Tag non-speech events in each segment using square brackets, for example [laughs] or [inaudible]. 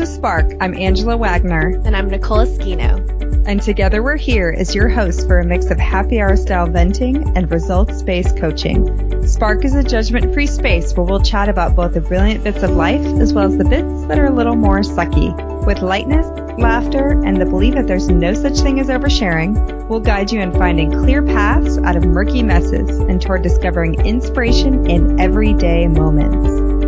To Spark. I'm Angela Wagner. And I'm Nicola Esquino. And together we're here as your hosts for a mix of happy hour style venting and results based coaching. Spark is a judgment free space where we'll chat about both the brilliant bits of life as well as the bits that are a little more sucky. With lightness, laughter, and the belief that there's no such thing as oversharing, we'll guide you in finding clear paths out of murky messes and toward discovering inspiration in everyday moments.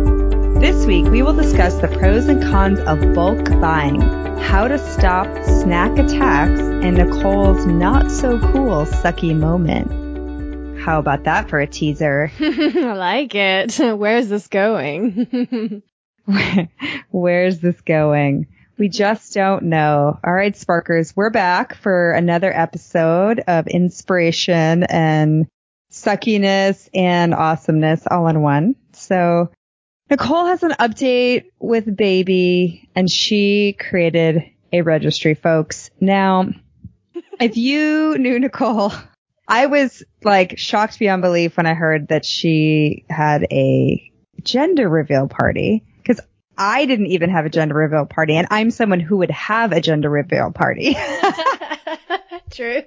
This week, we will discuss the pros and cons of bulk buying, how to stop snack attacks, and Nicole's not so cool sucky moment. How about that for a teaser? [laughs] I like it. [laughs] Where's this going? [laughs] Where's this going? We just don't know. All right, Sparkers, we're back for another episode of inspiration and suckiness and awesomeness all in one. So Nicole has an update with baby and she created a registry, folks. Now, if you knew Nicole, I was like shocked beyond belief when I heard that she had a gender reveal party because I didn't even have a gender reveal party and I'm someone who would have a gender reveal party. [laughs] True.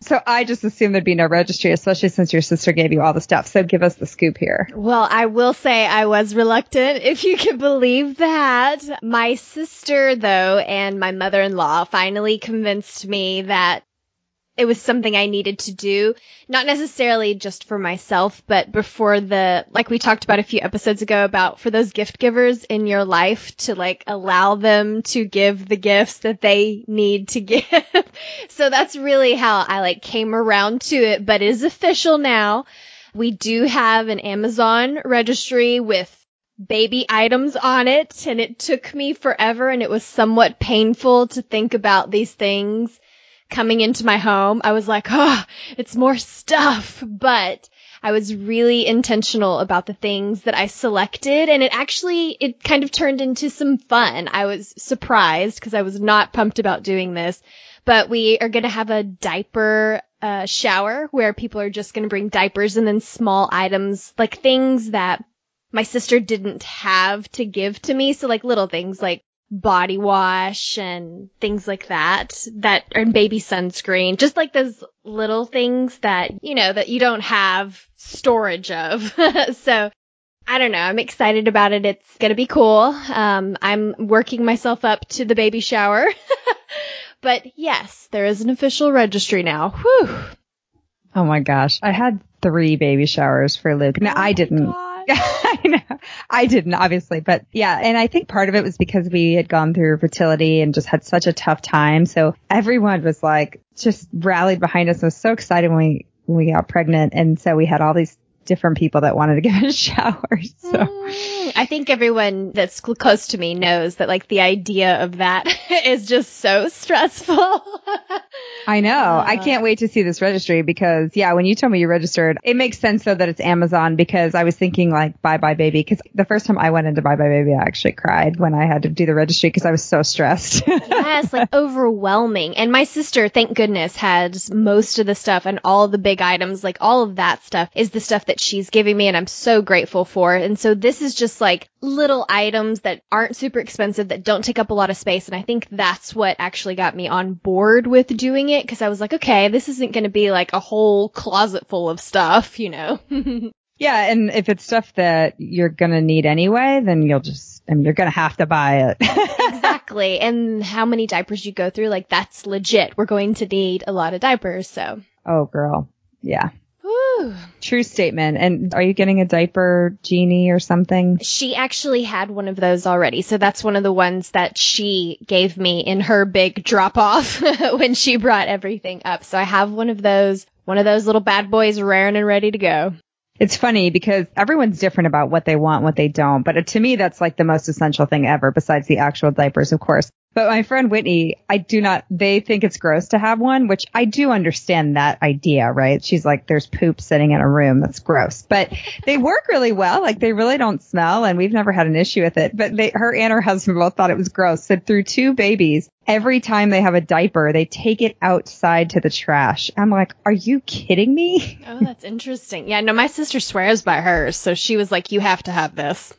So I just assumed there'd be no registry, especially since your sister gave you all the stuff. So give us the scoop here. Well, I will say I was reluctant, if you can believe that. My sister, though, and my mother-in-law finally convinced me that it was something I needed to do, not necessarily just for myself, but before the, like we talked about a few episodes ago about for those gift givers in your life to like allow them to give the gifts that they need to [laughs] give. so that's really how I like came around to it, but it is official now. We do have an Amazon registry with baby items on it and it took me forever and it was somewhat painful to think about these things coming into my home, I was like, oh, it's more stuff. But I was really intentional about the things that I selected and it actually, it kind of turned into some fun. I was surprised because I was not pumped about doing this, but we are going to have a diaper uh, shower where people are just going to bring diapers and then small items like things that my sister didn't have to give to me. So like little things like body wash and things like that that and baby sunscreen just like those little things that you know that you don't have storage of [laughs] so I don't know. I'm excited about it. It's going to be cool. Um, I'm working myself up to the baby shower. [laughs] but yes, there is an official registry now. Whew. Oh my gosh. I had three baby showers for Luke. No, oh I didn't. God. [laughs] I know. I didn't, obviously, but yeah. And I think part of it was because we had gone through fertility and just had such a tough time. So everyone was like, just rallied behind us. I was so excited when we, when we got pregnant. And so we had all these different people that wanted to give us [laughs] showers. So mm, I think everyone that's close to me knows that like the idea of that [laughs] is just so stressful. I know. Uh, I can't wait to see this registry because yeah, when you told me you registered, it makes sense though that it's Amazon because I was thinking like buybuy BABY because the first time I went into buybuy BABY I actually cried when I had to do the registry because I was so stressed. [laughs] yes, like overwhelming. And my sister, thank goodness, had most of the stuff and all the big items, like all of that stuff is the stuff that she's giving me and I'm so grateful for. And so this is just like little items that aren't super expensive that don't take up a lot of space. And I think that's what actually got me on board with doing it because I was like, okay, this isn't going to be like a whole closet full of stuff, you know? [laughs] yeah. And if it's stuff that you're going to need anyway, then you'll just, I mean, you're going to have to buy it. [laughs] exactly. And how many diapers you go through, like that's legit. We're going to need a lot of diapers. So. Oh, girl. Yeah. True statement. And are you getting a diaper genie or something? She actually had one of those already. So that's one of the ones that she gave me in her big drop off [laughs] when she brought everything up. So I have one of those, one of those little bad boys raring and ready to go. It's funny because everyone's different about what they want, what they don't. But to me, that's like the most essential thing ever besides the actual diapers, of course. But my friend Whitney, I do not, they think it's gross to have one, which I do understand that idea, right? She's like, there's poop sitting in a room. That's gross, but they work really well. Like they really don't smell and we've never had an issue with it, but they, her and her husband both thought it was gross. So through two babies, every time they have a diaper, they take it outside to the trash. I'm like, are you kidding me? Oh, that's interesting. Yeah, no, my sister swears by hers. So she was like, you have to have this.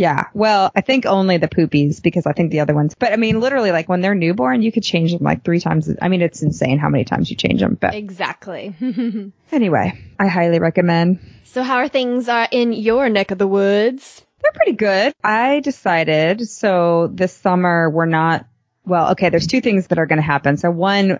Yeah. Well, I think only the poopies because I think the other ones, but I mean, literally like when they're newborn, you could change them like three times. I mean, it's insane how many times you change them, but Exactly. [laughs] anyway, I highly recommend. so how are things uh, in your neck of the woods? They're pretty good. I decided, so this summer we're not, well, okay, there's two things that are going to happen. So one,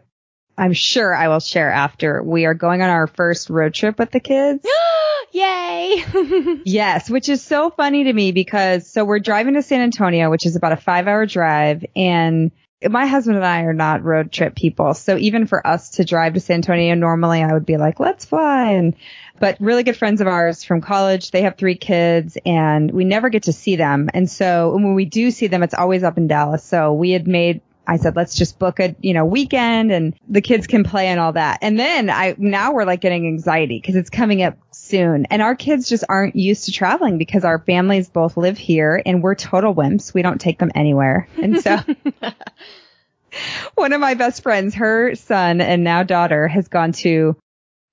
I'm sure I will share after. We are going on our first road trip with the kids. [gasps] [gasps] [gasps] [gasps] Yay! [laughs] Yes, which is so funny to me because so we're driving to San Antonio, which is about a five hour drive and my husband and I are not road trip people. So even for us to drive to San Antonio, normally I would be like, let's fly. And, but really good friends of ours from college, they have three kids and we never get to see them. And so when we do see them, it's always up in Dallas. So we had made I said, let's just book a, you know, weekend and the kids can play and all that. And then I, now we're like getting anxiety because it's coming up soon and our kids just aren't used to traveling because our families both live here and we're total wimps. We don't take them anywhere. And so [laughs] one of my best friends, her son and now daughter has gone to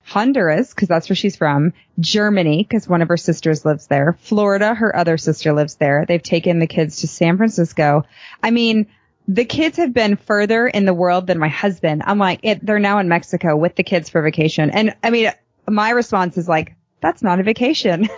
Honduras, because that's where she's from, Germany, because one of her sisters lives there, Florida, her other sister lives there. They've taken the kids to San Francisco. I mean, the kids have been further in the world than my husband. I'm like, it, they're now in Mexico with the kids for vacation. And I mean, my response is like, that's not a vacation. [laughs]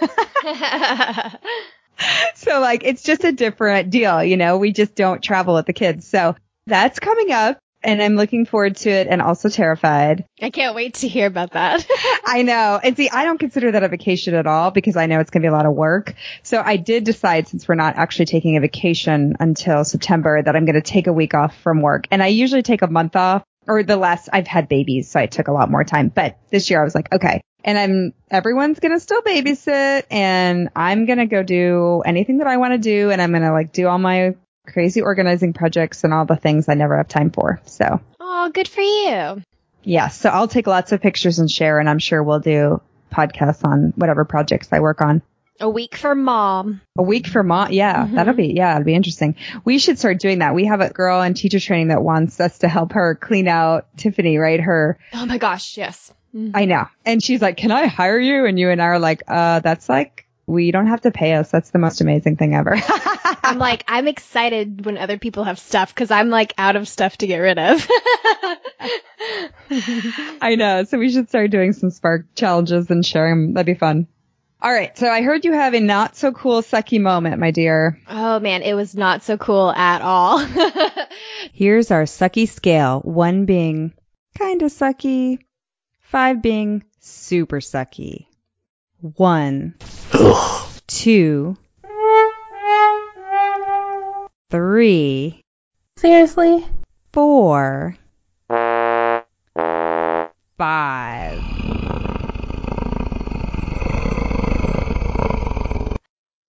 so like, it's just a different deal. You know, we just don't travel with the kids. So that's coming up and I'm looking forward to it and also terrified. I can't wait to hear about that. [laughs] I know. And see, I don't consider that a vacation at all because I know it's going to be a lot of work. So I did decide since we're not actually taking a vacation until September that I'm going to take a week off from work. And I usually take a month off or the last I've had babies. So I took a lot more time, but this year I was like, okay. And I'm, everyone's going to still babysit and I'm going to go do anything that I want to do. And I'm going to like do all my crazy organizing projects and all the things I never have time for. So. Oh, good for you. Yeah. So I'll take lots of pictures and share and I'm sure we'll do podcasts on whatever projects I work on. A week for mom. A week for mom. Yeah. Mm-hmm. That'll be, yeah, it'll be interesting. We should start doing that. We have a girl in teacher training that wants us to help her clean out Tiffany, right? Her. Oh my gosh. Yes. Mm-hmm. I know. And she's like, can I hire you? And you and I are like, uh, that's like, we don't have to pay us. That's the most amazing thing ever. [laughs] I'm like, I'm excited when other people have stuff because I'm like out of stuff to get rid of. [laughs] I know. So we should start doing some Spark challenges and sharing them. That'd be fun. All right. So I heard you have a not so cool sucky moment, my dear. Oh man, it was not so cool at all. [laughs] Here's our sucky scale. One being kind of sucky. Five being super sucky. One. two. Three. Seriously? Four. Five.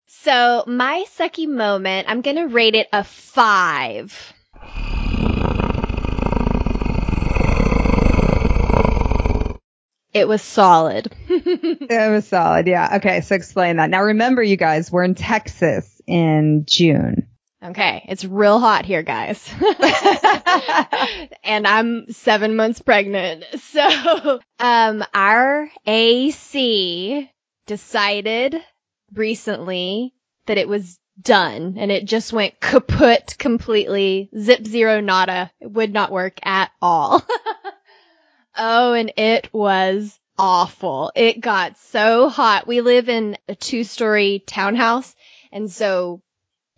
So my sucky moment, I'm gonna rate it a five. It was solid. [laughs] it was solid, yeah. Okay, so explain that. Now remember, you guys, we're in Texas in June. Okay, it's real hot here, guys. [laughs] and I'm seven months pregnant. So, [laughs] um, our AC decided recently that it was done and it just went kaput completely. Zip zero nada. It would not work at all. Oh, and it was awful. It got so hot. We live in a two story townhouse. And so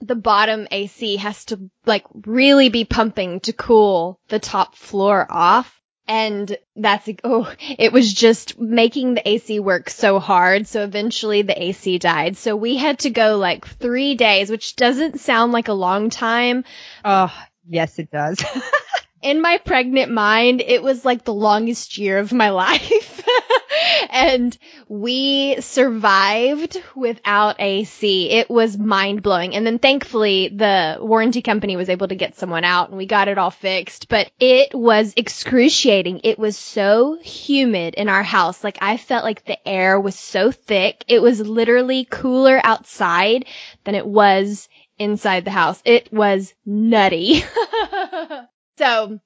the bottom AC has to like really be pumping to cool the top floor off. And that's, oh, it was just making the AC work so hard. So eventually the AC died. So we had to go like three days, which doesn't sound like a long time. Oh, yes, it does. [laughs] In my pregnant mind, it was like the longest year of my [laughs] life. [laughs] and we survived without AC. It was mind blowing. And then thankfully the warranty company was able to get someone out and we got it all fixed, but it was excruciating. It was so humid in our house. Like I felt like the air was so thick. It was literally cooler outside than it was inside the house. It was nutty. [laughs] so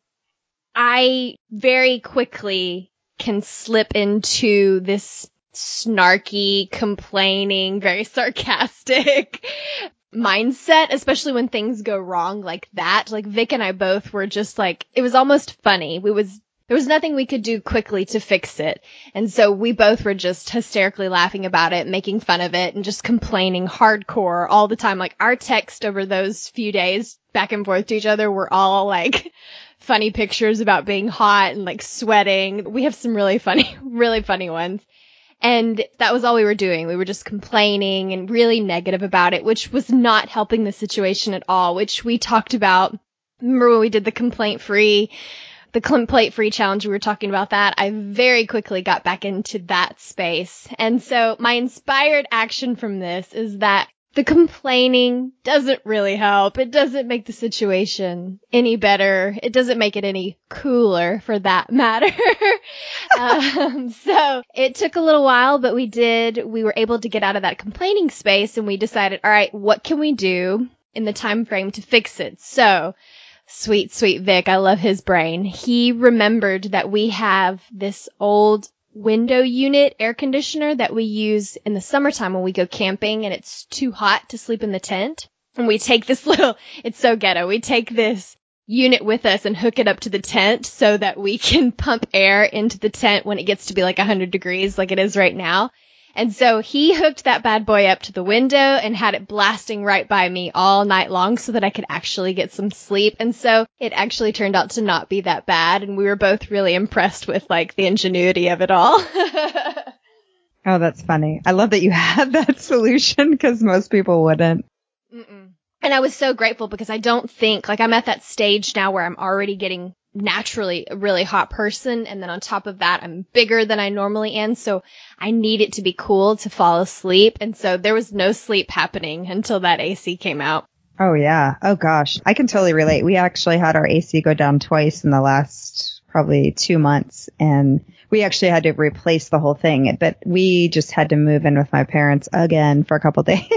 I very quickly can slip into this snarky, complaining, very [laughs] sarcastic mindset, especially when things go wrong like that. Like Vic and I both were just like, it was almost funny. We was, there was nothing we could do quickly to fix it. And so we both were just hysterically laughing about it, making fun of it and just complaining hardcore all the time. Like our text over those few days back and forth to each other were all like, [laughs] funny pictures about being hot and like sweating. We have some really funny, [laughs] really funny ones. And that was all we were doing. We were just complaining and really negative about it, which was not helping the situation at all, which we talked about. Remember when we did the complaint free, the complaint free challenge? We were talking about that. I very quickly got back into that space. And so my inspired action from this is that the complaining doesn't really help. It doesn't make the situation any better. It doesn't make it any cooler for that matter. [laughs] um, so it took a little while, but we did, we were able to get out of that complaining space and we decided, all right, what can we do in the time frame to fix it? So sweet, sweet Vic, I love his brain. He remembered that we have this old window unit air conditioner that we use in the summertime when we go camping and it's too hot to sleep in the tent. And we take this [laughs] little, it's so ghetto. We take this unit with us and hook it up to the tent so that we can [laughs] pump air into the tent when it gets to be like 100 degrees like it is right now. And so he hooked that bad boy up to the window and had it blasting right by me all night long so that I could actually get some sleep. And so it actually turned out to not be that bad. And we were both really impressed with like the ingenuity of it all. [laughs] oh, that's funny. I love that you [laughs] had that solution because most people wouldn't. Mm-mm. And I was so grateful because I don't think like I'm at that stage now where I'm already getting naturally a really hot person. And then on top of that, I'm bigger than I normally am. So I need it to be cool to fall asleep. And so there was no sleep happening until that AC came out. Oh yeah. Oh gosh. I can totally relate. We actually had our AC go down twice in the last probably two months and we actually had to replace the whole thing, but we just had to move in with my parents again for a couple [laughs] days.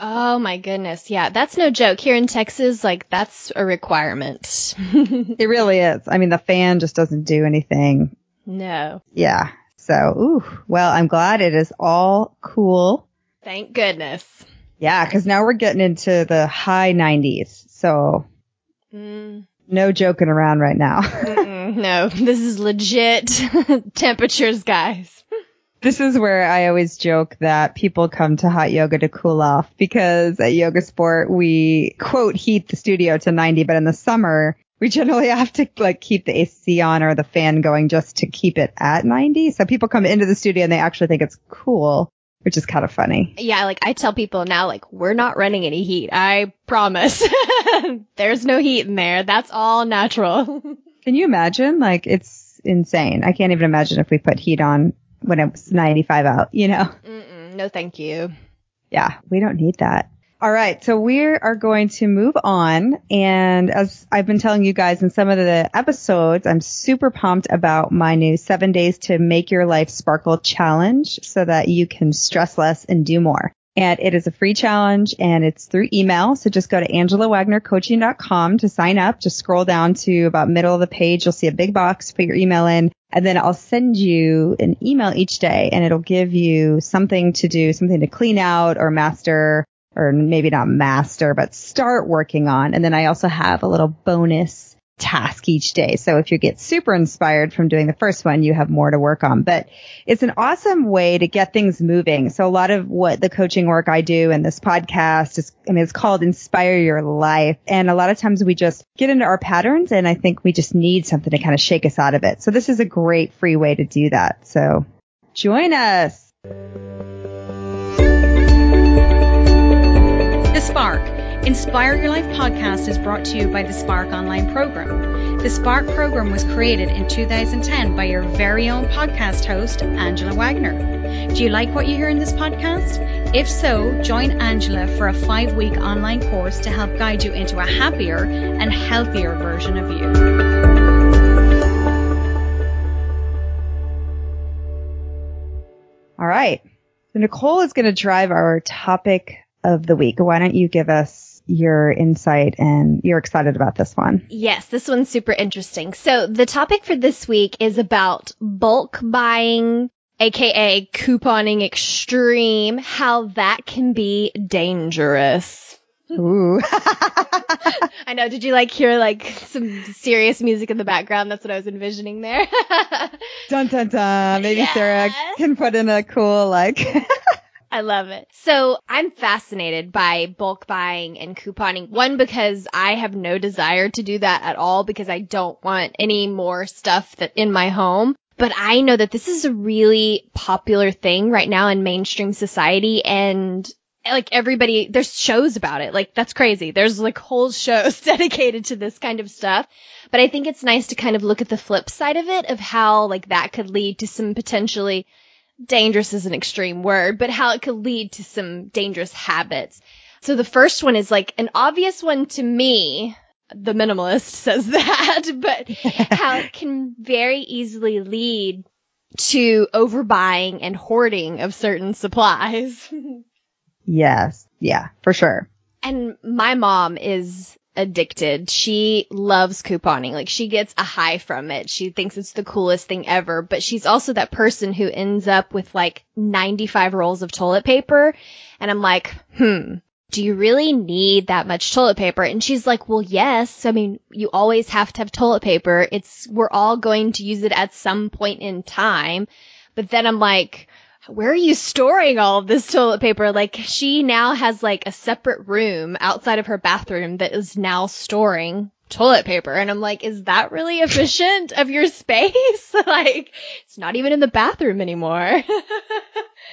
oh my goodness. Yeah. That's no joke. Here in Texas, like that's a requirement. [laughs] it really is. I mean, the fan just doesn't do anything. No. Yeah. So, ooh, well, I'm glad it is all cool. Thank goodness. Yeah. Cause now we're getting into the high 90s. So. Mm no joking around right now. [laughs] no, [laughs] this is legit [laughs] temperatures, guys. This is where I always joke that people come to hot yoga to cool off because at Yoga Sport we quote heat the studio to 90, but in the summer we generally [laughs] have to like keep the AC on or the fan going just to keep it at 90. So people come into the studio and they actually think it's cool which is kind of funny. Yeah, like I tell people now, like, we're not running any heat. I promise. There's no heat in there. That's all natural. Can you imagine? Like, it's insane. I can't even imagine if we put heat on when it was 95 out, you know? Mm-mm, no, thank you. Yeah, we don't need that. All right. So we are going to move on. And as I've been telling you guys in some of the episodes, I'm super pumped about my new seven days to make your life sparkle challenge so that you can stress less and do more. And it is a free challenge and it's through email. So just go to angelawagnercoaching.com to sign up. Just scroll down to about middle of the page. You'll see a big box, put your email in, and then I'll send you an email each day and it'll give you something to do, something to clean out or master or maybe not master, but start working on. And then I also have a little bonus task each day. So if you get super inspired from doing the first one, you have more to work on. But it's an awesome way to get things moving. So a lot of what the coaching work I do and this podcast is, I mean, it's called Inspire Your Life. And a lot of times we just get into our patterns and I think we just need something to kind of shake us out of it. So this is a great free way to do that. So join us. The Spark. Inspire Your Life podcast is brought to you by the Spark Online Program. The Spark program was created in 2010 by your very own podcast host, Angela Wagner. Do you like what you hear in this podcast? If so, join Angela for a five week online course to help guide you into a happier and healthier version of you. All right. So Nicole is going to drive our topic of the week. Why don't you give us your insight and you're excited about this one? Yes, this one's super interesting. So the topic for this week is about bulk buying, aka couponing extreme, how that can be dangerous. Ooh. [laughs] I know. Did you like hear like some serious music in the background? That's what I was envisioning there. [laughs] dun dun dun. Maybe. Sarah can put in a cool like. [laughs] I love it. So I'm fascinated by bulk buying and couponing. One, because I have no desire to do that at all because I don't want any more stuff that in my home. But I know that this is a really popular thing right now in mainstream society and like everybody, there's shows about it. Like that's crazy. There's like whole shows [laughs] dedicated to this kind of stuff. But I think it's nice to kind of look at the flip side of it of how like that could lead to some potentially dangerous is an extreme word, but how it could lead to some dangerous habits. So the first one is like an obvious one to me. The minimalist [laughs] says that, [laughs] but [laughs] how it can very easily lead to overbuying and hoarding of certain supplies. yes. Yeah, for sure. And my mom is addicted. She loves couponing. Like she gets a high from it. She thinks it's the coolest thing ever, but she's also that person who ends up with like 95 rolls of toilet paper. And I'm like, hmm, do you really need that much toilet paper? And she's like, well, yes. I mean, you always have to have toilet paper. It's, we're all going to use it at some point in time. But then I'm like, where are you storing all of this toilet paper? Like she now has like a separate room outside of her bathroom that is now storing toilet paper. And I'm like, is that really efficient of your space? [laughs] like it's not even in the bathroom anymore. [laughs]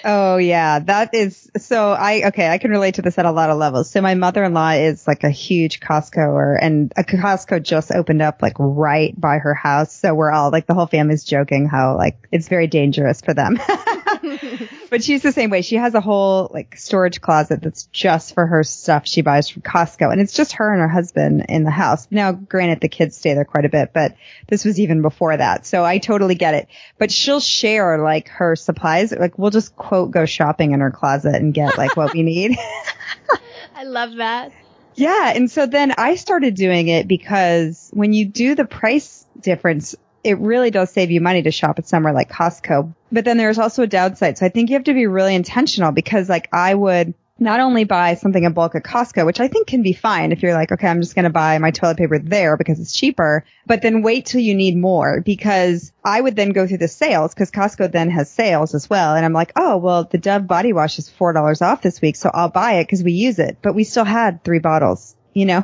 Oh yeah, that is so I okay, I can relate to this at a lot of levels. So my mother-in-law is like a huge Costcoer and a Costco just opened up like right by her house. So we're all like the whole family's joking how like it's very dangerous for them. [laughs] but she's the same way. She has a whole like storage closet that's just for her stuff she buys from Costco and it's just her and her husband in the house. Now granted the kids stay there quite a bit, but this was even before that. So I totally get it. But she'll share like her supplies. Like we'll just quote go shopping in her closet and get like what we need. [laughs] I love that. yeah. And so then I started doing it because when you do the price difference, it really does save you money to shop at somewhere like Costco. But then there's also a downside. So I think you have to be really intentional because like I would not only buy something in bulk at Costco, which I think can be fine if you're like, okay, I'm just going to buy my toilet paper there because it's cheaper, but then wait till you need more because I would then go through the sales because Costco then has sales as well. And I'm like, oh, well, the Dove body wash is $4 off this week. So I'll buy it because we use it, but we still had three bottles, you know?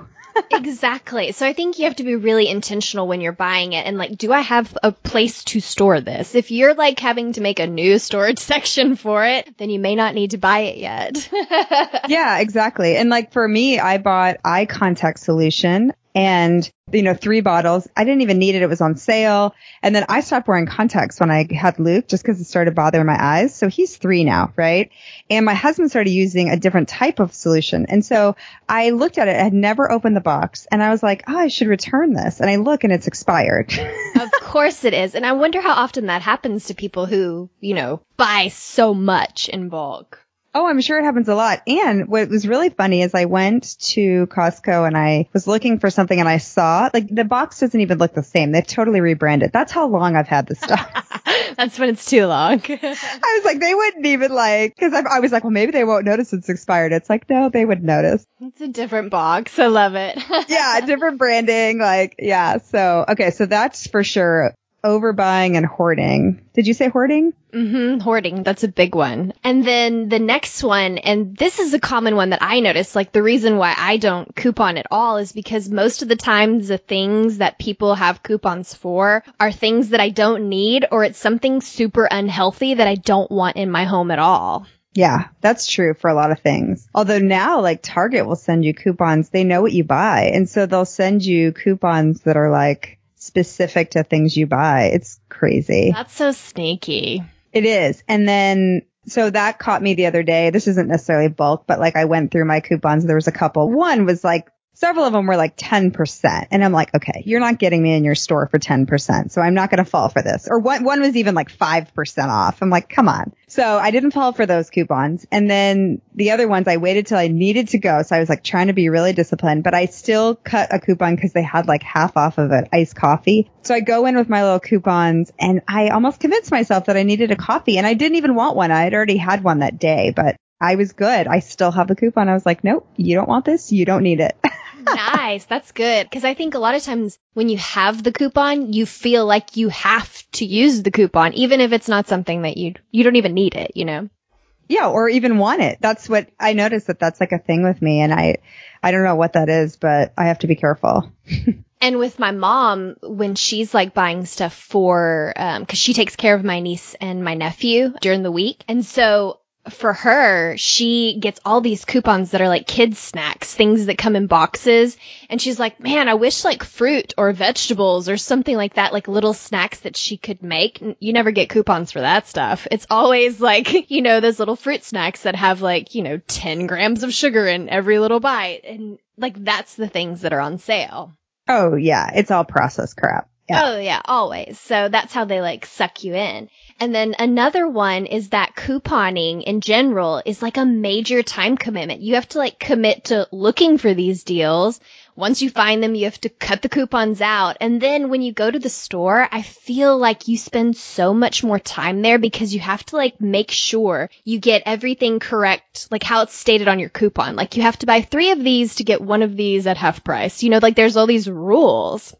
Exactly. So I think you have to be really intentional when you're buying it and like, do I have a place to store this? If you're like having to make a new storage [laughs] section for it, then you may not need to buy it yet. [laughs] yeah, exactly. And like for me, I bought eye contact solution and you know, three bottles. I didn't even need it. It was on sale. And then I stopped wearing contacts when I had Luke just because it started bothering my eyes. So he's three now, right? And my husband started using a different type of solution. And so I looked at it. I had never opened the box and I was like, oh, I should return this. And I look and it's expired. [laughs] of course it is. And I wonder how often that happens to people who, you know, buy so much in bulk. Oh, I'm sure it happens a lot. And what was really funny is I went to Costco and I was looking for something and I saw like the box doesn't even look the same. They've totally rebranded. That's how long I've had this stuff. [laughs] That's when it's too long. [laughs] I was like, they wouldn't even like, cause I, I was like, well, maybe they won't notice it's expired. It's like, no, they would notice. it's a different box. I love it. [laughs] Yeah, different branding. Like, yeah. So, okay. So that's for sure overbuying and hoarding. Did you say hoarding? Mm-hmm. Hoarding. That's a big one. And then the next one, and this is a common one that I notice, like the reason why I don't coupon at all is because most of the times the things that people have coupons for are things that I don't need or it's something super unhealthy that I don't want in my home at all. Yeah, that's true for a lot of things. Although now, like Target will send you coupons. They know what you buy. And so they'll send you coupons that are like specific to things you buy. It's crazy. That's so sneaky. It is. And then, so that caught me the other day. This isn't necessarily bulk, but like I went through my coupons. There was a couple. One was like, several of them were like 10%. And I'm like, okay, you're not getting me in your store for 10%. So I'm not going to fall for this. Or one, one was even like 5% off. I'm like, come on. So I didn't fall for those coupons. And then the other ones I waited till I needed to go. So I was like trying to be really disciplined, but I still cut a coupon because they had like half off of an iced coffee. So I go in with my little coupons and I almost convinced myself that I needed a coffee and I didn't even want one. I had already had one that day, but I was good. I still have the coupon. I was like, nope, you don't want this. You don't need it. Nice. That's good. Cause I think a lot of times when you have the coupon, you feel like you have to use the coupon, even if it's not something that you, you don't even need it, you know? Yeah. Or even want it. That's what I noticed that that's like a thing with me. And I, I don't know what that is, but I have to be careful. [laughs] And with my mom, when she's like buying stuff for, um, cause she takes care of my niece and my nephew during the week. And so for her, she gets all these coupons that are like kids snacks, things that come in boxes. And she's like, man, I wish like fruit or vegetables or something like that, like little snacks that she could make. You never get coupons for that stuff. It's always like, [laughs] you know, those little fruit snacks that have like, you know, 10 grams of sugar in every little bite. And like, that's the things that are on sale. Oh yeah, it's all processed crap. Yeah. Oh yeah, always. So that's how they like suck you in. And then another one is that couponing in general is like a major time commitment. You have to like commit to looking for these deals. Once you find them, you have to cut the coupons out. And then when you go to the store, I feel like you spend so much more time there because you have to like make sure you get everything correct, like how it's stated on your coupon. Like you have to buy three of these to get one of these at half price. You know, like there's all these rules.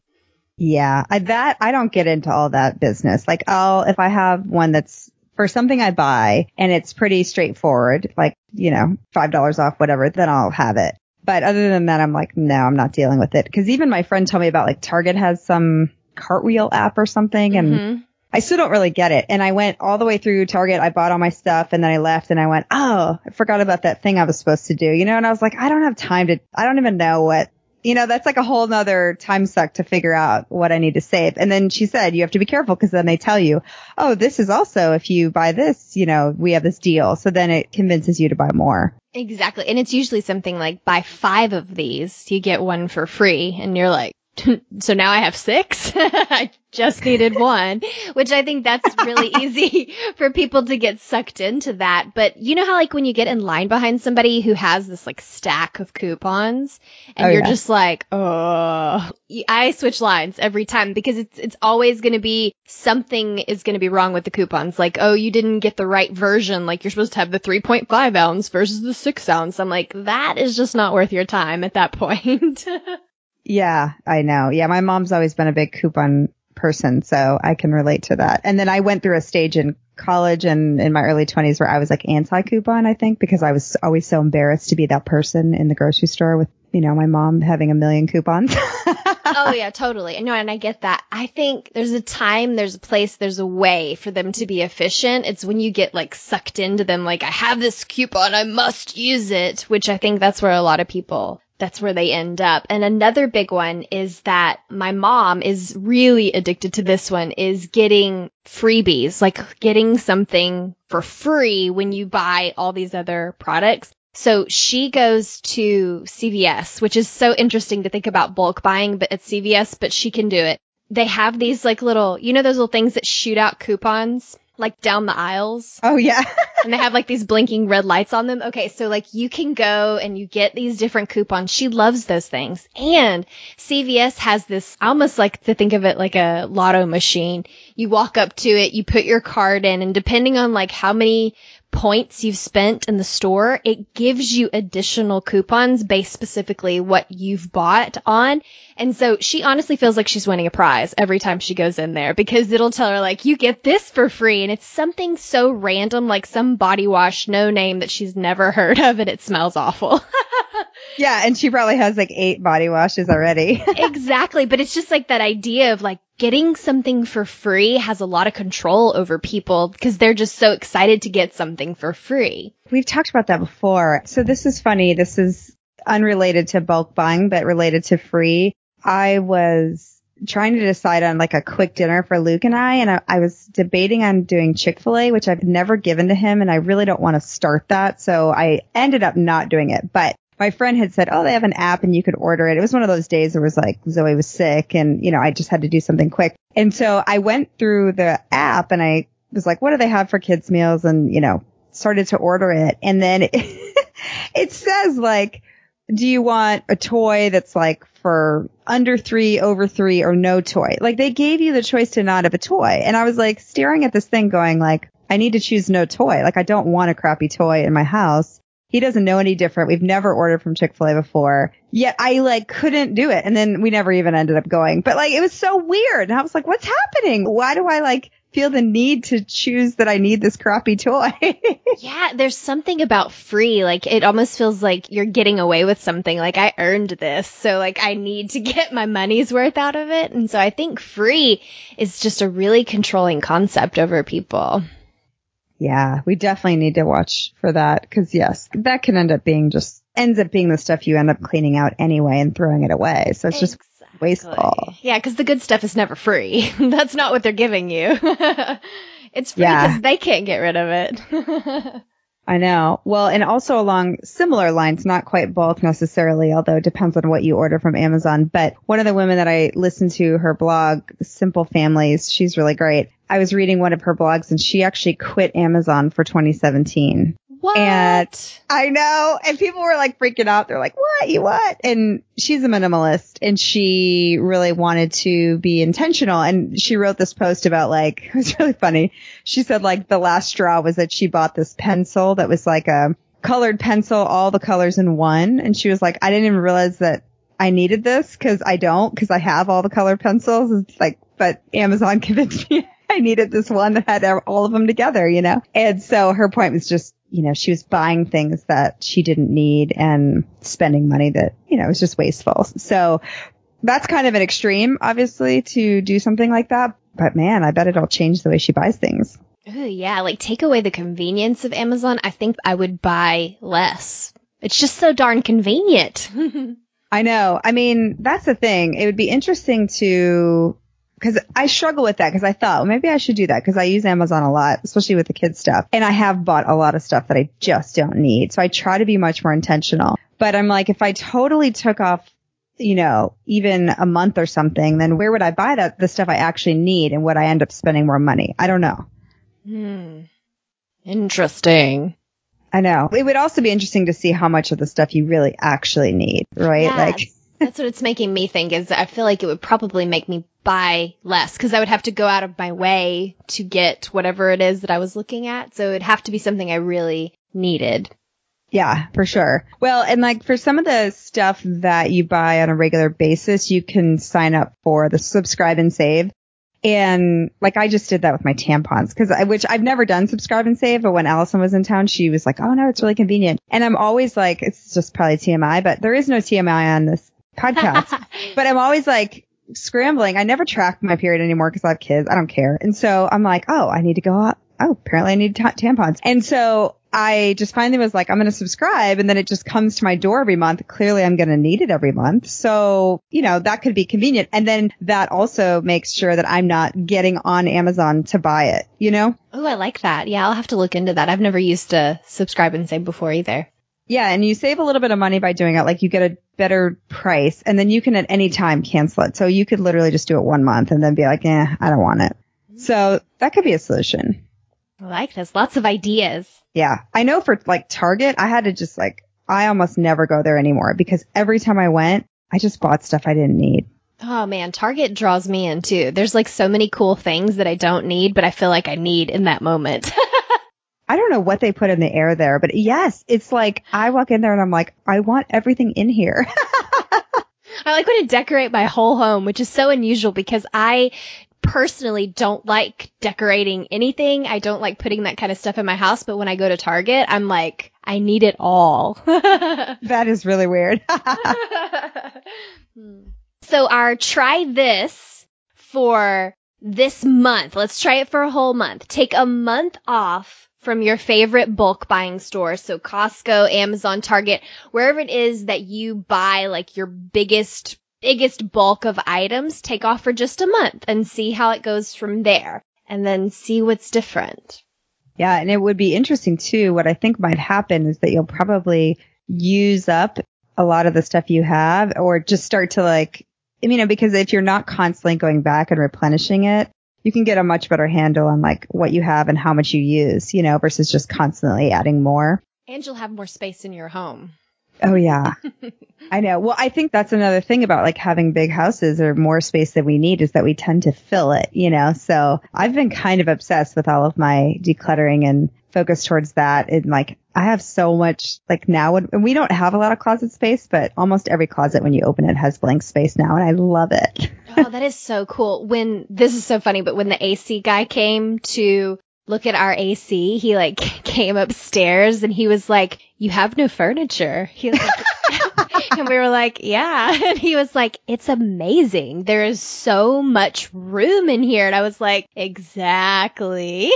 Yeah, I, that I don't get into all that business. Like, I'll if I have one that's for something I buy and it's pretty straightforward, like you know five dollars off, whatever, then I'll have it. But other than that, I'm like, no, I'm not dealing with it. Because even my friend told me about like Target has some cartwheel app or something, and mm-hmm. I still don't really get it. And I went all the way through Target. I bought all my stuff and then I left and I went, oh, I forgot about that thing I was supposed to do, you know? And I was like, I don't have time to, I don't even know what you know, that's like a whole nother time suck to figure out what I need to save. And then she said, you have to be careful because then they tell you, oh, this is also, if you buy this, you know, we have this deal. So then it convinces you to buy more. Exactly. And it's usually something like buy five of these, you get one for free. And you're like, [laughs] so now I have six. [laughs] I just needed one, which I think that's really [laughs] easy for people to get sucked into that. But you know how like when you get in line behind somebody who has this like stack of coupons and oh, you're yeah. just like, oh, I switch lines every time because it's, it's always going to be something is going to be wrong with the coupons. Like, oh, you didn't get the right version. Like you're supposed to have the 3.5 ounce versus the six ounce. I'm like, that is just not worth your time at that point. Yeah, I know. Yeah, my mom's always been a big coupon person, so I can relate to that. And then I went through a stage in college and in my early 20s where I was like anti coupon, I think, because I was always so embarrassed to be that person in the grocery store with, you know, my mom having a million coupons. [laughs] oh yeah, totally. No, and I get that. I think there's a time, there's a place, there's a way for them to be efficient. It's when you get like sucked into them, like I have this coupon, I must use it, which I think that's where a lot of people that's where they end up. And another big one is that my mom is really addicted to this one is getting freebies, like getting something for free when you buy all these other products. So she goes to CVS, which is so interesting to think about bulk buying, but at CVS, but she can do it. They have these like little, you know, those little things that shoot out coupons? Like down the aisles. Oh yeah. [laughs] and they have like these blinking red lights on them. Okay, so like you can go and you get these different coupons. She loves those things. And CVS has this I almost like to think of it like a lotto machine. You walk up to it, you put your card in and depending on like how many points you've spent in the store, it gives you additional coupons based specifically what you've bought on. And so she honestly feels like she's winning a prize every time she goes in there because it'll tell her like, you get this for free. And it's something so random, like some body wash, no name that she's never heard of and it smells awful. [laughs] yeah. And she probably has like eight body washes already. [laughs] exactly. But it's just like that idea of like getting something for free has a lot of control over people because they're just so excited to get something for free. We've talked about that before. So this is funny. This is unrelated to bulk buying, but related to free. I was trying to decide on like a quick dinner for Luke and I, and I, I was debating on doing Chick-fil-A, which I've never given to him, and I really don't want to start that. So I ended up not doing it, but my friend had said, oh, they have an app and you could order it. It was one of those days where it was like Zoe was sick and, you know, I just had to do something quick. And so I went through the app and I was like, what do they have for kids meals? And, you know, started to order it. And then it, [laughs] it says like, do you want a toy that's like for under three, over three, or no toy? Like they gave you the choice to not have a toy. And I was like staring at this thing going like, I need to choose no toy. Like I don't want a crappy toy in my house. He doesn't know any different. We've never ordered from Chick-fil-A before. Yet I like couldn't do it. And then we never even ended up going. But like it was so weird. And I was like, what's happening? Why do I like feel the need to choose that I need this crappy toy? [laughs] yeah, there's something about free. Like it almost feels like you're getting away with something. Like I earned this. So like I need to [laughs] get my money's worth out of it. And so I think free is just a really controlling concept over people. Yeah, we definitely need to watch for that because yes, that can end up being just ends up being the stuff you end up cleaning out anyway and throwing it away. So it's just wasteful. Yeah, because the good stuff is never free. [laughs] That's not what they're giving you. [laughs] it's free because yeah. they can't get rid of it. [laughs] I know. Well, and also along similar lines, not quite bulk necessarily, although it depends on what you order from Amazon. But one of the women that I listened to her blog, Simple Families, she's really great. I was reading one of her blogs and she actually quit Amazon for 2017. What? And I know. And people were like freaking out. They're like, what? You what? And she's a minimalist and she really wanted to be intentional. And she wrote this post about like, [laughs] it was really funny. She said like the last straw was that she bought this pencil that was like a colored pencil, all the colors in one. And she was like, I didn't even realize that I needed this because I don't because I have all the colored pencils. It's like, but Amazon [laughs] convinced me [laughs] I needed this one that had all of them together, you know? And so her point was just, you know, she was buying things that she didn't need and spending money that, you know, was just wasteful. So that's kind of an extreme, obviously, to do something like that. But man, I bet it'll change the way she buys things. Ooh, yeah, like take away the convenience of Amazon. I think I would buy less. It's just so darn convenient. [laughs] I know. I mean, that's the thing. It would be interesting to because I struggle with that because I thought well, maybe I should do that because I use Amazon a lot, especially with the kids stuff. And I have bought a lot of stuff that I just don't need. So I try to be much more intentional. But I'm like, if I totally took off, you know, even a month or something, then where would I buy that, the stuff I actually need and would I end up spending more money? I don't know. Hmm. Interesting. I know. It would also be interesting to see how much of the stuff you really actually need, right? Yes. Like, that's what it's making me think is I feel like it would probably make me buy less because I would have to go out of my way to get whatever it is that I was looking at. So it'd have to be something I really needed. Yeah, for sure. Well, and like for some of the stuff that you buy on a regular basis, you can sign up for the subscribe and save. And like I just did that with my tampons because I, which I've never done subscribe and save, but when Allison was in town, she was like, Oh no, it's really convenient. And I'm always like, it's just probably TMI, but there is no TMI on this podcast. [laughs] but I'm always like, scrambling. I never track my period anymore because I have kids. I don't care. And so I'm like, oh, I need to go up. Oh, apparently I need t- tampons. And so I just finally was like, I'm going to subscribe. And then it just comes to my door every month. Clearly I'm going to need it every month. So, you know, that could be convenient. And then that also makes sure that I'm not getting on Amazon to buy it, you know? Oh, I like that. Yeah, I'll have to look into that. I've never used a subscribe and save before either. Yeah, and you save a little bit of money by doing it. Like you get a better price and then you can at any time cancel it. So you could literally just do it one month and then be like, eh, I don't want it. So that could be a solution. I like this. Lots of ideas. Yeah. I know for like Target, I had to just like, I almost never go there anymore because every time I went, I just bought stuff I didn't need. Oh man, Target draws me in too. There's like so many cool things that I don't need, but I feel like I need in that moment. [laughs] I don't know what they put in the air there, but yes, it's like I walk in there and I'm like, I want everything in here. [laughs] I like when to decorate my whole home, which is so unusual because I personally don't like decorating anything. I don't like putting that kind of stuff in my house, but when I go to Target, I'm like, I need it all. [laughs] that is really weird. [laughs] Hmm. so our try this for this month. Let's try it for a whole month. Take a month off from your favorite bulk buying store. So Costco, Amazon, Target, wherever it is that you buy like your biggest, biggest bulk of items, take off for just a month and see how it goes from there and then see what's different. Yeah. And it would be interesting too. What I think might happen is that you'll probably use up a lot of the stuff you have or just start to like, you know, because if you're not constantly going back and replenishing it, you can get a much better handle on like what you have and how much you use, you know, versus just constantly adding more. And you'll have more space in your home. Oh yeah. [laughs] I know. Well, I think that's another thing about like having big houses or more space than we need is that we tend to fill it, you know? So I've been kind of obsessed with all of my decluttering and focus towards that. And like, I have so much like now and we don't have a lot of closet space, but almost every closet when you open it has blank space now and I love it. Oh, that is so cool. When this is so funny, but when the AC guy came to look at our AC, he like [laughs] came upstairs and he was like, you have no furniture. He like, [laughs] and we were like, yeah. [laughs] And he was like, it's amazing. There is so much room in here. And I was like, exactly.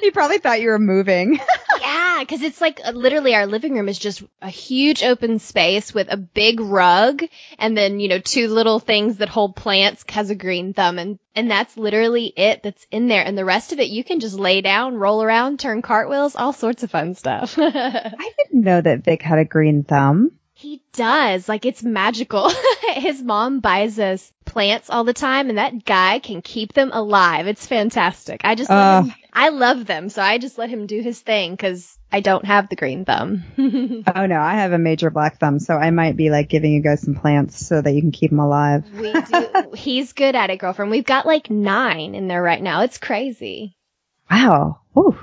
he probably thought you were moving. [laughs] yeah. Cause it's like uh, literally our living room is just a huge open space with a big rug and then, you know, two little things that hold plants has a green thumb and and that's literally it that's in there. And the rest of it, you can just lay down, roll around, turn cartwheels, all sorts of fun stuff. I didn't know that Vic had a green thumb. He does. Like it's magical. [laughs] His mom buys us plants all the time and that guy can keep them alive. It's fantastic. I just, uh, him, I love them. So I just let him do his thing because I don't have the green thumb. [laughs] oh no, I have a major black thumb. So I might be like giving you guys some plants so that you can keep them alive. we do. [laughs] He's good at it, girlfriend. We've got like nine in there right now. It's crazy. Wow. Whew.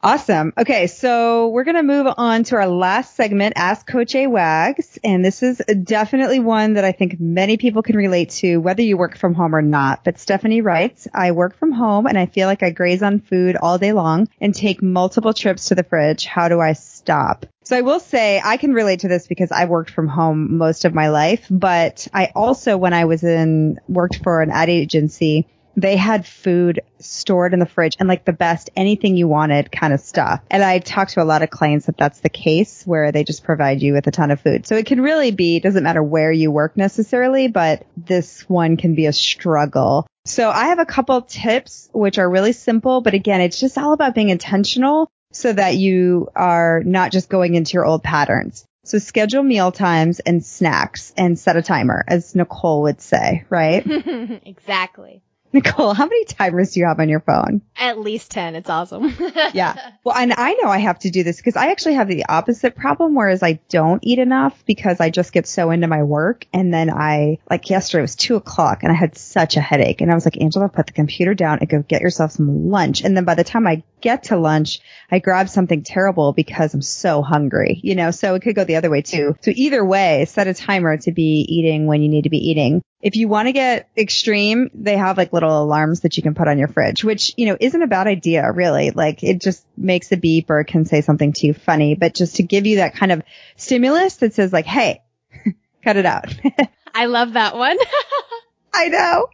Awesome. Okay, so we're going to move on to our last segment, Ask Coach A Wags. And this is definitely one that I think many people can relate to, whether you work from home or not. But Stephanie writes, I work from home and I feel like I graze on food all day long and take multiple trips to the fridge. How do I stop? So I will say I can relate to this because I worked from home most of my life, but I also, when I was in, worked for an ad agency, they had food stored in the fridge and like the best anything you wanted kind of stuff. And I talked to a lot of clients that that's the case where they just provide you with a ton of food. So it can really be, doesn't matter where you work necessarily, but this one can be a struggle. So I have a couple tips which are really simple, but again, it's just all about being intentional so that you are not just going into your old patterns. So schedule meal times and snacks and set a timer, as Nicole would say, right? [laughs] exactly. [laughs] Nicole, how many timers do you have on your phone? At least 10. It's awesome. [laughs] yeah. Well, and I know I have to do this because I actually have the opposite problem, whereas I don't eat enough because I just get so into my work. And then I, like yesterday, it was two o'clock and I had such a headache. And I was like, Angela, put the computer down and go get yourself some lunch. And then by the time I get to lunch, I grab something terrible because I'm so hungry, you know, so it could go the other way too. So either way, set a timer to be eating when you need to be eating. If you want to get extreme, they have like little alarms that you can put on your fridge, which, you know, isn't a bad idea really. Like it just makes a beep or can say something to you funny, but just to give you that kind of stimulus that says like, Hey, [laughs] cut it out. [laughs] I love that one. [laughs] I know.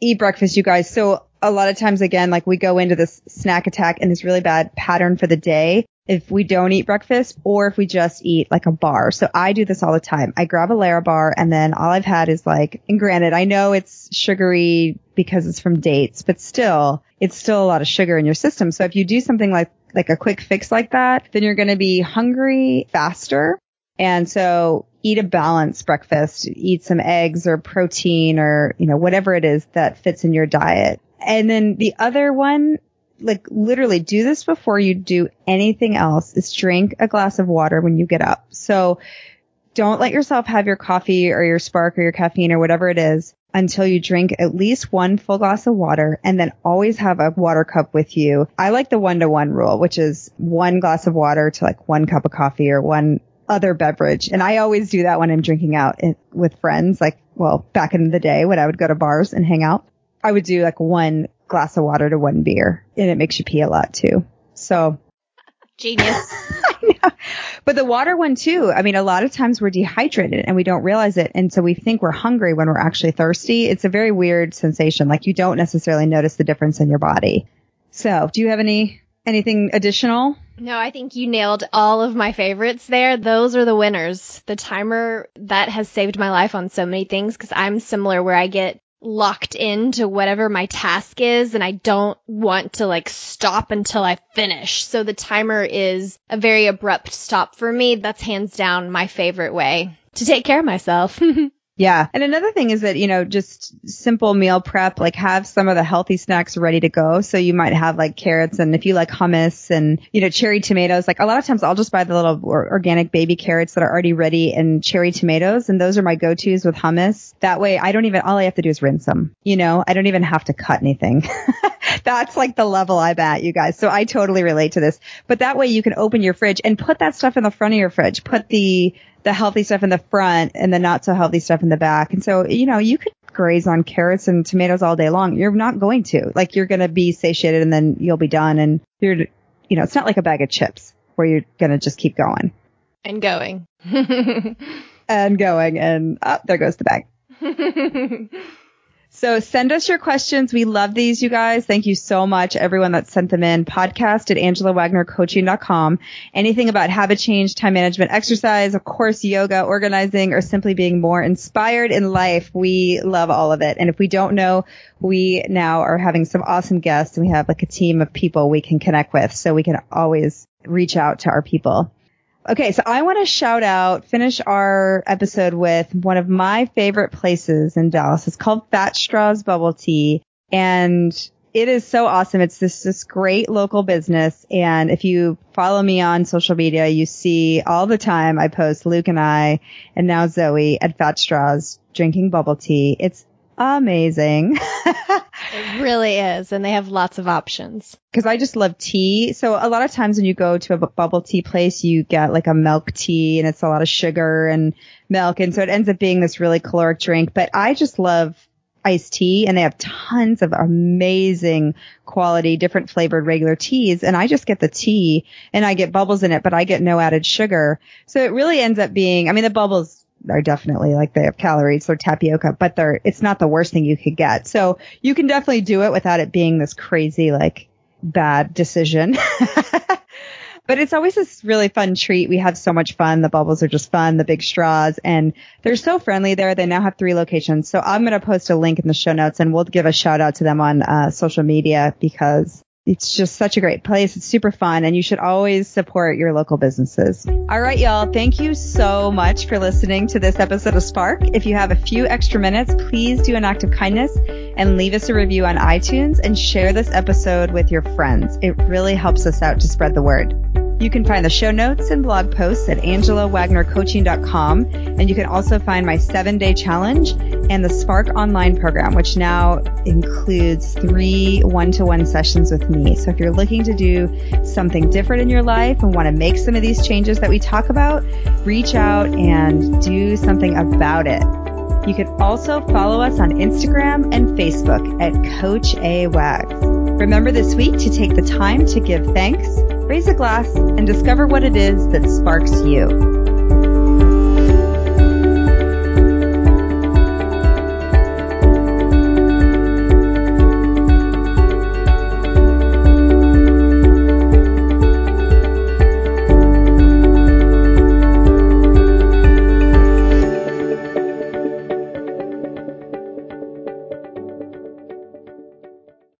Eat breakfast, you guys. So a lot of times again, like we go into this snack attack and this really bad pattern for the day if we don't eat breakfast or if we just eat like a bar. So I do this all the time. I grab a Larabar and then all I've had is like, and granted, I know it's sugary because it's from dates, but still, it's still a lot of sugar in your system. So if you do something like, like a quick fix like that, then you're going to be hungry faster. And so eat a balanced breakfast, eat some eggs or protein or, you know, whatever it is that fits in your diet. And then the other one like literally do this before you do anything else is drink a glass of water when you get up. So don't let yourself have your coffee or your spark or your caffeine or whatever it is until you drink at least one full glass of water and then always have a water cup with you. I like the one to one rule, which is one glass of water to like one cup of coffee or one other beverage. And I always do that when I'm drinking out with friends, like, well, back in the day when I would go to bars and hang out. I would do like one glass of water to one beer and it makes you pee a lot too. So genius. [laughs] but the water one too. I mean, a lot of times we're dehydrated and we don't realize it. And so we think we're hungry when we're actually thirsty. It's a very weird sensation. Like you don't necessarily notice the difference in your body. So do you have any, anything additional? No, I think you nailed all of my favorites there. Those are the winners. The timer that has saved my life on so many things because I'm similar where I get locked into whatever my task is and I don't want to like stop until I finish. So the timer is a very abrupt stop for me. That's hands down my favorite way to take care of myself. [laughs] Yeah. And another thing is that, you know, just simple meal prep, like have some of the healthy snacks ready to go. So you might have like carrots and if you like hummus and, you know, cherry tomatoes, like a lot of times I'll just buy the little organic baby carrots that are already ready and cherry tomatoes. And those are my go-tos with hummus. That way I don't even, all I have to do is rinse them. You know, I don't even have to cut anything. [laughs] That's like the level I'm at, you guys. So I totally relate to this. But that way you can open your fridge and put that stuff in the front of your fridge. Put the, the healthy stuff in the front and the not so healthy stuff in the back. And so, you know, you could graze on carrots and tomatoes all day long. You're not going to. Like you're going to be satiated and then you'll be done and you're, you know, it's not like a bag of chips where you're going to just keep going. And going. [laughs] and going and oh, there goes the bag. [laughs] So send us your questions. We love these, you guys. Thank you so much, everyone that sent them in. Podcast at angelawagnercoaching.com. Anything about habit change, time management, exercise, of course, yoga, organizing, or simply being more inspired in life. We love all of it. And if we don't know, we now are having some awesome guests and we have like a team of people we can connect with. So we can always reach out to our people. Okay, so I want to shout out, finish our episode with one of my favorite places in Dallas. It's called Fat Straws Bubble Tea and it is so awesome. It's this, this great local business. And if you follow me on social media, you see all the time I post Luke and I and now Zoe at Fat Straws drinking bubble tea. It's amazing. [laughs] it really is. And they have lots of options. Cause I just love tea. So a lot of times when you go to a bubble tea place, you get like a milk tea and it's a lot of sugar and milk. And so it ends up being this really caloric drink. But I just love iced tea and they have tons of amazing quality, different flavored regular teas. And I just get the tea and I get bubbles in it, but I get no added sugar. So it really ends up being, I mean, the bubbles are definitely like they have calories or tapioca, but they're, it's not the worst thing you could get. So you can definitely do it without it being this crazy, like bad decision. [laughs] but it's always this really fun treat. We have so much fun. The bubbles are just fun, the big straws, and they're so friendly there. They now have three locations. So I'm going to post a link in the show notes and we'll give a shout out to them on uh, social media because it's just such a great place. It's super fun and you should always support your local businesses. All right, y'all. Thank you so much for listening to this episode of Spark. If you have a few extra minutes, please do an act of kindness and leave us a review on iTunes and share this episode with your friends. It really helps us out to spread the word. You can find the show notes and blog posts at angelawagnercoaching.com. And you can also find my seven day challenge and the Spark online program, which now includes three one to one sessions with me. So if you're looking to do something different in your life and want to make some of these changes that we talk about, reach out and do something about it. You can also follow us on Instagram and Facebook at Coach A Wags. Remember this week to take the time to give thanks raise a glass, and discover what it is that sparks you.